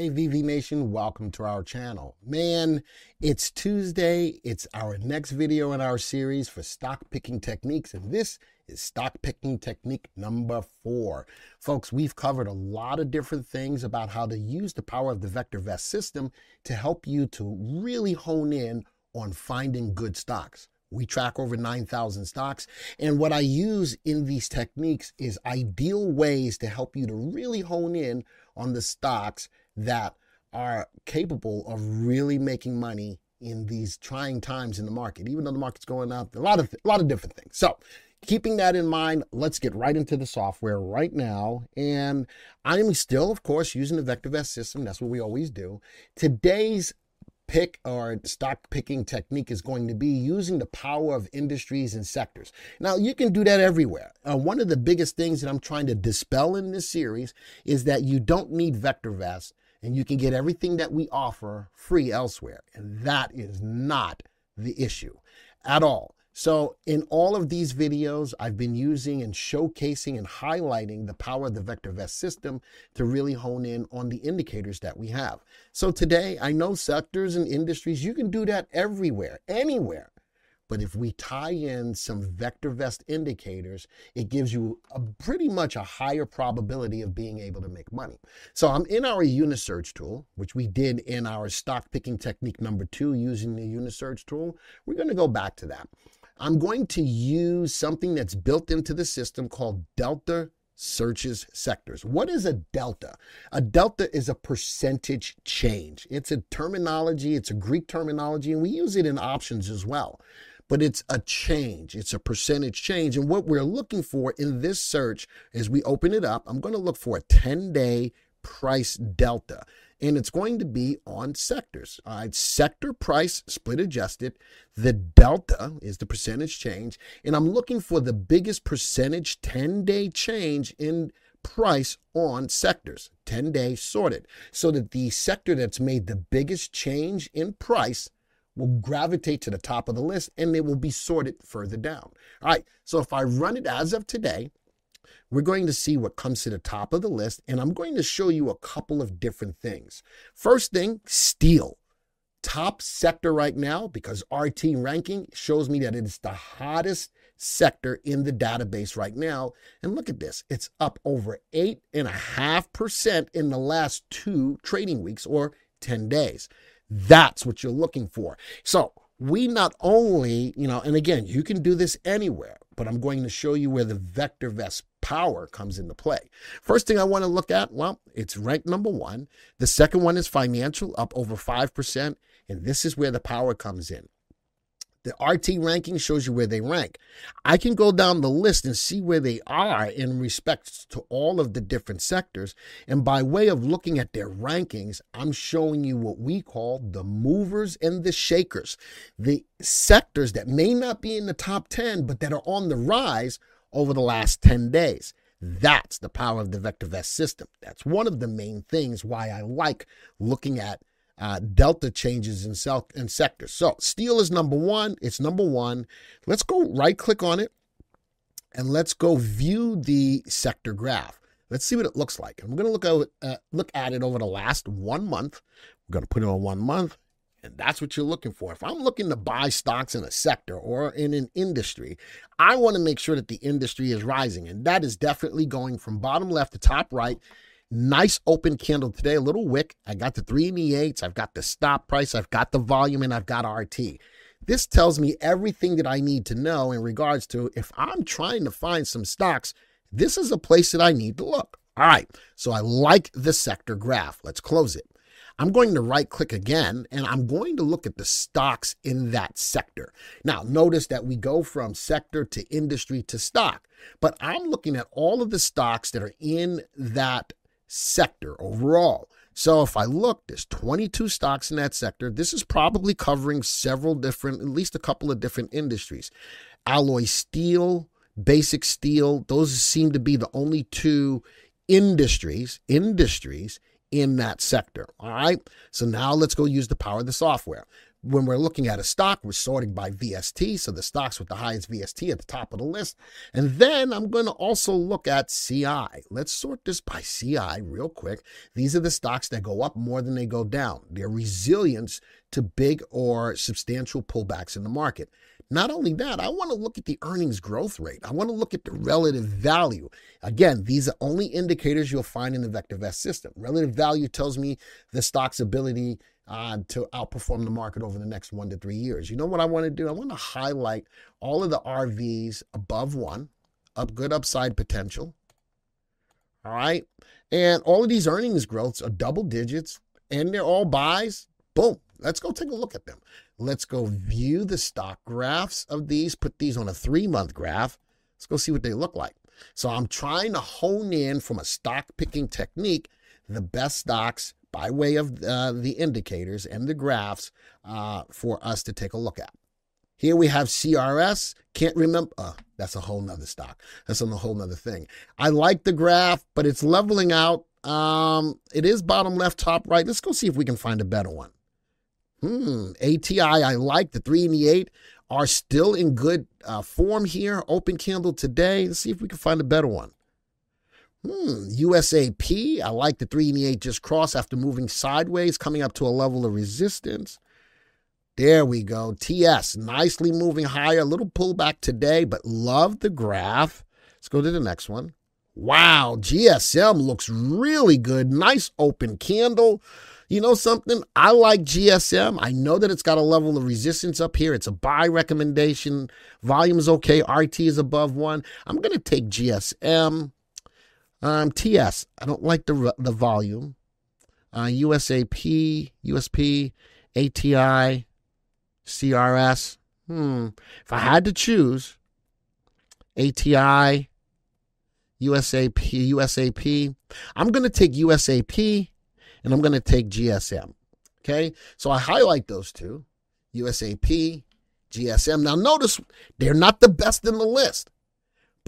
Hey, VV Nation, welcome to our channel. Man, it's Tuesday. It's our next video in our series for stock picking techniques, and this is stock picking technique number four. Folks, we've covered a lot of different things about how to use the power of the VectorVest system to help you to really hone in on finding good stocks. We track over 9,000 stocks. And what I use in these techniques is ideal ways to help you to really hone in on the stocks that are capable of really making money in these trying times in the market, even though the market's going up, a lot of a lot of different things. So keeping that in mind, let's get right into the software right now. And I'm still, of course, using the VectorVest system. That's what we always do. Today's pick or stock picking technique is going to be using the power of industries and sectors. Now, you can do that everywhere. Uh, one of the biggest things that I'm trying to dispel in this series is that you don't need VectorVest and you can get everything that we offer free elsewhere. And that is not the issue at all. So, in all of these videos, I've been using and showcasing and highlighting the power of the VectorVest system to really hone in on the indicators that we have. So, today, I know sectors and industries, you can do that everywhere, anywhere. But if we tie in some VectorVest indicators, it gives you a pretty much a higher probability of being able to make money. So I'm in our Unisearch tool, which we did in our stock picking technique number two using the Unisearch tool. We're going to go back to that. I'm going to use something that's built into the system called Delta searches sectors. What is a delta? A delta is a percentage change. It's a terminology, it's a Greek terminology, and we use it in options as well but it's a change. It's a percentage change. And what we're looking for in this search, as we open it up, I'm going to look for a 10 day price delta. And it's going to be on sectors. All right, sector price split adjusted. The delta is the percentage change. And I'm looking for the biggest percentage 10 day change in price on sectors, 10 day sorted, so that the sector that's made the biggest change in price will gravitate to the top of the list and they will be sorted further down. All right, so if I run it as of today, we're going to see what comes to the top of the list, and I'm going to show you a couple of different things. First thing, steel. Top sector right now, because RT ranking shows me that it is the hottest sector in the database right now. And look at this, it's up over 8.5% in the last two trading weeks or 10 days. That's what you're looking for. So we not only, you know, and again, you can do this anywhere, but I'm going to show you where the VectorVest power comes into play. First thing I want to look at, well, it's ranked number one. The second one is financial, up over 5%. And this is where the power comes in. The RT ranking shows you where they rank. I can go down the list and see where they are in respect to all of the different sectors. And by way of looking at their rankings, I'm showing you what we call the movers and the shakers. The sectors that may not be in the top 10, but that are on the rise over the last 10 days. That's the power of the VectorVest system. That's one of the main things why I like looking at uh, delta changes in, cell, in sectors. So steel is number one. It's number one. Let's go right click on it and let's go view the sector graph. Let's see what it looks like. I'm going to look uh, look at it over the last one month. We're going to put it on one month. And that's what you're looking for. If I'm looking to buy stocks in a sector or in an industry, I want to make sure that the industry is rising. And that is definitely going from bottom left to top right Nice open candle today, a little wick. I got the three and the eights. I've got the stop price. I've got the volume and I've got RT. This tells me everything that I need to know in regards to if I'm trying to find some stocks, this is a place that I need to look. All right. So I like the sector graph. Let's close it. I'm going to right click again and I'm going to look at the stocks in that sector. Now, notice that we go from sector to industry to stock, but I'm looking at all of the stocks that are in that sector overall. So if I look, there's 22 stocks in that sector. This is probably covering several different, at least a couple of different industries. Alloy steel, basic steel, those seem to be the only two industries, industries in that sector. All right. So now let's go use the power of the software when we're looking at a stock, we're sorting by VST. So the stocks with the highest VST at the top of the list. And then I'm going to also look at CI. Let's sort this by CI real quick. These are the stocks that go up more than they go down. Their resilience to big or substantial pullbacks in the market. Not only that, I want to look at the earnings growth rate. I want to look at the relative value. Again, these are only indicators you'll find in the VectorVest system. Relative value tells me the stock's ability uh, to outperform the market over the next one to three years. You know what I want to do? I want to highlight all of the RVs above one, up good upside potential. All right. And all of these earnings growths are double digits and they're all buys. Boom. Let's go take a look at them. Let's go view the stock graphs of these, put these on a three month graph. Let's go see what they look like. So I'm trying to hone in from a stock picking technique the best stocks by way of uh, the indicators and the graphs uh, for us to take a look at. Here we have CRS. Can't remember. Uh, that's a whole nother stock. That's a whole nother thing. I like the graph, but it's leveling out. Um, it is bottom left, top right. Let's go see if we can find a better one. Hmm. ATI, I like the three and the eight are still in good uh, form here. Open candle today. Let's see if we can find a better one. Hmm, USAP, I like the 3 and the 8 just cross after moving sideways, coming up to a level of resistance. There we go. TS, nicely moving higher. A little pullback today, but love the graph. Let's go to the next one. Wow, GSM looks really good. Nice open candle. You know something? I like GSM. I know that it's got a level of resistance up here. It's a buy recommendation. Volume is okay. RT is above one. I'm going to take GSM. Um, TS, I don't like the the volume. Uh, USAP, USP, ATI, CRS. Hmm. If I had to choose, ATI, USAP, USAP, I'm going to take USAP and I'm going to take GSM. Okay. So I highlight those two USAP, GSM. Now notice they're not the best in the list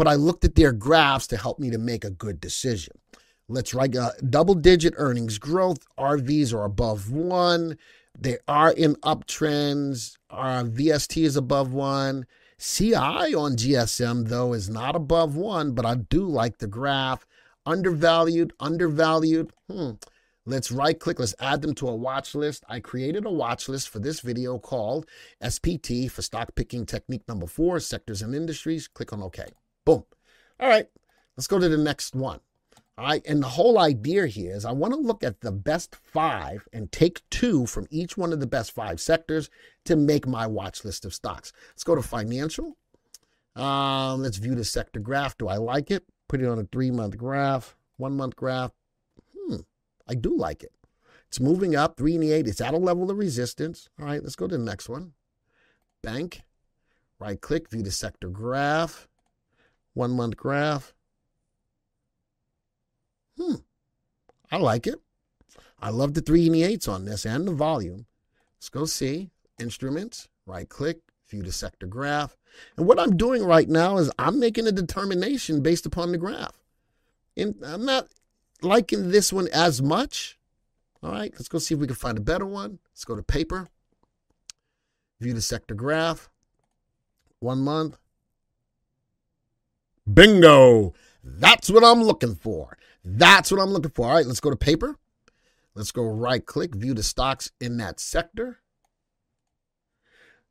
but I looked at their graphs to help me to make a good decision. Let's write uh, double digit earnings growth. RVs are above one. They are in uptrends. Our VST is above one. CI on GSM, though, is not above one, but I do like the graph. Undervalued, undervalued. Hmm. Let's right click. Let's add them to a watch list. I created a watch list for this video called SPT for stock picking technique number four, sectors and industries. Click on OK. Boom. All right, let's go to the next one. All right, and the whole idea here is I want to look at the best five and take two from each one of the best five sectors to make my watch list of stocks. Let's go to financial. Um, let's view the sector graph. Do I like it? Put it on a three month graph, one month graph. Hmm, I do like it. It's moving up, three and eight. It's at a level of resistance. All right, let's go to the next one. Bank. Right click, view the sector graph one month graph. Hmm, I like it. I love the three and the eights on this and the volume. Let's go see instruments, right click, view the sector graph. And what I'm doing right now is I'm making a determination based upon the graph. And I'm not liking this one as much. All right, let's go see if we can find a better one. Let's go to paper, view the sector graph, one month, Bingo. That's what I'm looking for. That's what I'm looking for. All right, let's go to paper. Let's go right click, view the stocks in that sector.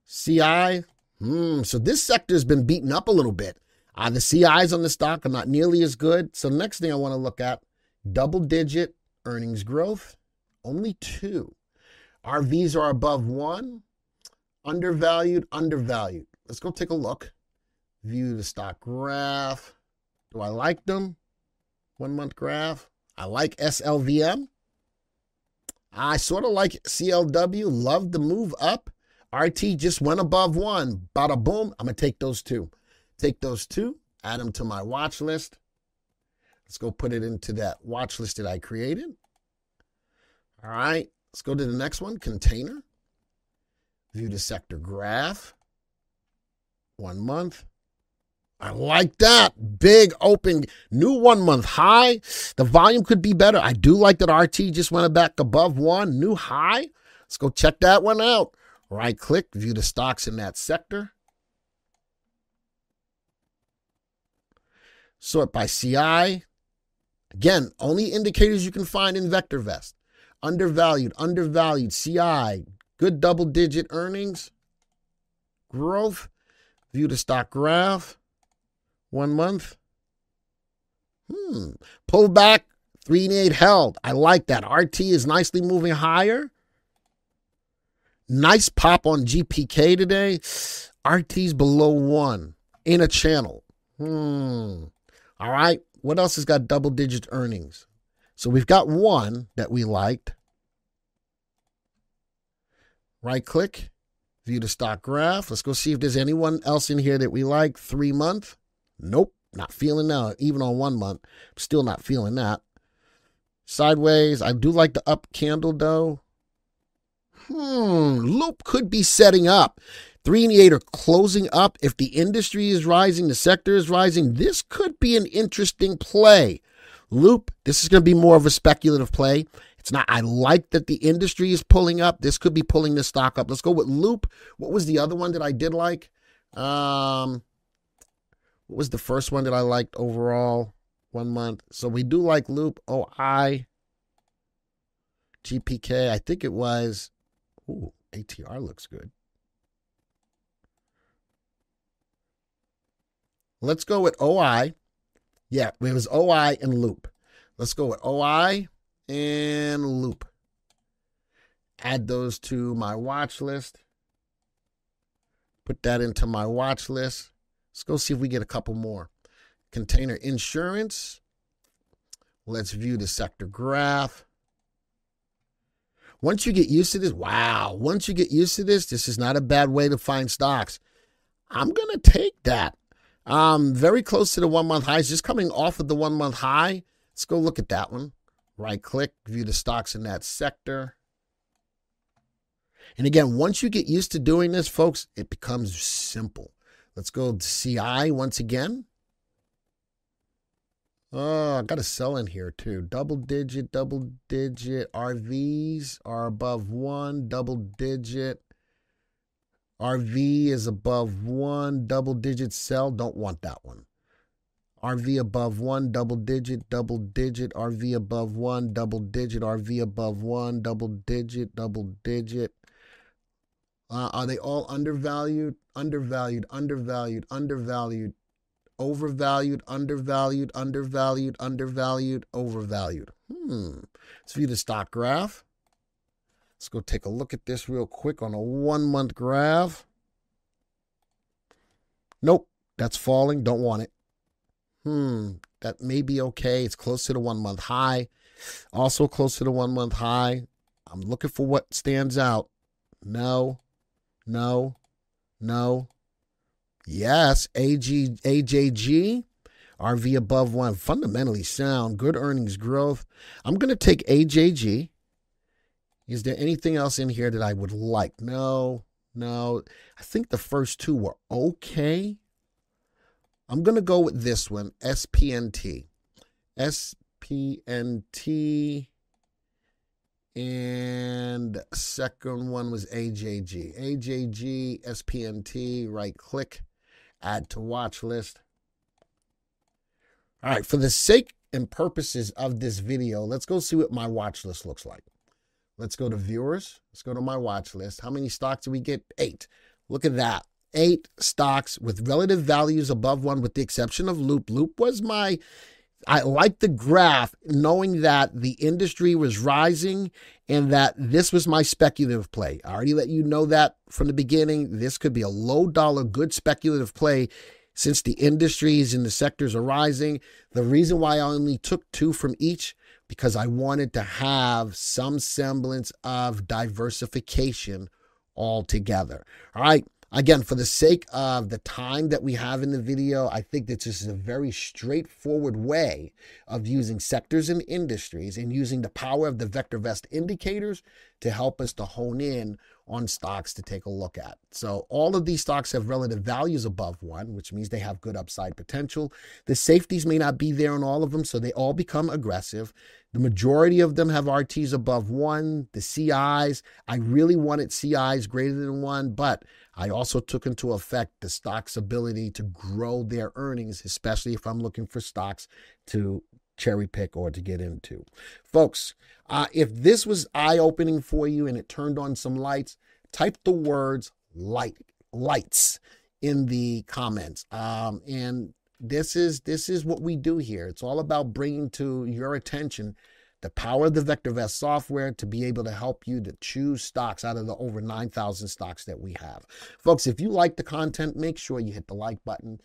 CI. Hmm, so this sector has been beaten up a little bit. Uh, the CIs on the stock are not nearly as good. So next thing I want to look at, double digit earnings growth, only two. RVs are above one, undervalued, undervalued. Let's go take a look. View the stock graph. Do I like them? One month graph. I like SLVM. I sort of like CLW. Love the move up. RT just went above one. Bada boom. I'm going to take those two. Take those two, add them to my watch list. Let's go put it into that watch list that I created. All right, let's go to the next one container. View the sector graph. One month. I like that. Big open, new one month high. The volume could be better. I do like that RT just went back above one, new high. Let's go check that one out. Right click, view the stocks in that sector. Sort by CI. Again, only indicators you can find in VectorVest. Undervalued, undervalued, CI, good double digit earnings, growth. View the stock graph. One month. Hmm. Pull back. Eight held. I like that. RT is nicely moving higher. Nice pop on GPK today. RT's below one in a channel. Hmm. All right. What else has got double digit earnings? So we've got one that we liked. Right click, view the stock graph. Let's go see if there's anyone else in here that we like. Three month. Nope. Not feeling that. Even on one month. Still not feeling that. Sideways. I do like the up candle though. Hmm. Loop could be setting up. Three and eight are closing up. If the industry is rising, the sector is rising, this could be an interesting play. Loop, this is going to be more of a speculative play. It's not, I like that the industry is pulling up. This could be pulling the stock up. Let's go with Loop. What was the other one that I did like? Um, what was the first one that I liked overall? One month. So we do like Loop. Oh, OI. GPK. I think it was. Ooh, ATR looks good. Let's go with OI. Yeah, it was OI and loop. Let's go with OI and loop. Add those to my watch list. Put that into my watch list. Let's go see if we get a couple more. Container insurance. Let's view the sector graph. Once you get used to this, wow, once you get used to this, this is not a bad way to find stocks. I'm going to take that. Um, very close to the one month highs, just coming off of the one month high. Let's go look at that one. Right click, view the stocks in that sector. And again, once you get used to doing this, folks, it becomes simple. Let's go to CI once again. Oh, I got to sell in here too. Double digit, double digit RVs are above one, double digit RV is above one, double digit sell. Don't want that one. RV above one, double digit, double digit. RV above one, double digit. RV above one, double digit, double digit. Uh, are they all undervalued? Undervalued, undervalued, undervalued, overvalued, undervalued, undervalued, undervalued, overvalued. Hmm. Let's view the stock graph. Let's go take a look at this real quick on a one month graph. Nope, that's falling. Don't want it. Hmm, that may be okay. It's close to the one month high. Also close to the one month high. I'm looking for what stands out. No, no, no. Yes, AG, AJG, RV above one, fundamentally sound, good earnings growth. I'm going to take AJG. Is there anything else in here that I would like? No, no. I think the first two were okay. I'm going to go with this one SPNT. SPNT. And second one was AJG. AJG, SPNT, right click, add to watch list. All right, for the sake and purposes of this video, let's go see what my watch list looks like. Let's go to viewers. Let's go to my watch list. How many stocks do we get? Eight. Look at that. Eight stocks with relative values above one, with the exception of Loop. Loop was my, I like the graph, knowing that the industry was rising and that this was my speculative play. I already let you know that from the beginning. This could be a low dollar, good speculative play since the industries and the sectors are rising. The reason why I only took two from each because I wanted to have some semblance of diversification altogether. All right, Again, for the sake of the time that we have in the video, I think that this is a very straightforward way of using sectors and industries and using the power of the VectorVest indicators to help us to hone in on stocks to take a look at. So all of these stocks have relative values above one, which means they have good upside potential. The safeties may not be there in all of them, so they all become aggressive. The majority of them have RTs above one. The CIs, I really wanted CIs greater than one, but I also took into effect the stock's ability to grow their earnings, especially if I'm looking for stocks to cherry pick or to get into. Folks, uh, if this was eye opening for you and it turned on some lights, type the words light lights in the comments. Um, and this is this is what we do here. It's all about bringing to your attention the power of the VectorVest software to be able to help you to choose stocks out of the over 9,000 stocks that we have. Folks, if you like the content, make sure you hit the like button.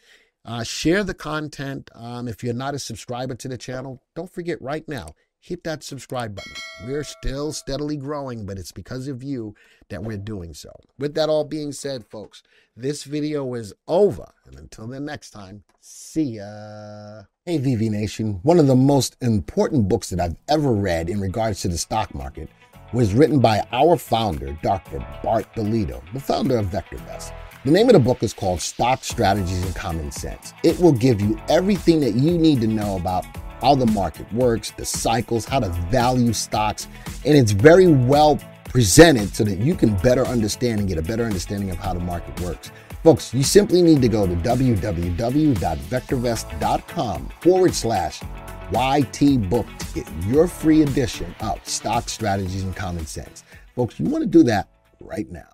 Uh, share the content. Um, if you're not a subscriber to the channel, don't forget right now, hit that subscribe button. We're still steadily growing, but it's because of you that we're doing so. With that all being said, folks, this video is over. And until the next time, see ya. Hey, VV Nation, one of the most important books that I've ever read in regards to the stock market was written by our founder, Dr. Bart DiLiddo, the founder of VectorVest. The name of the book is called Stock Strategies and Common Sense. It will give you everything that you need to know about how the market works, the cycles, how to value stocks, and it's very well presented so that you can better understand and get a better understanding of how the market works. Folks, you simply need to go to www.vectorvest.com forward slash YT book to get your free edition of Stock Strategies and Common Sense. Folks, you want to do that right now.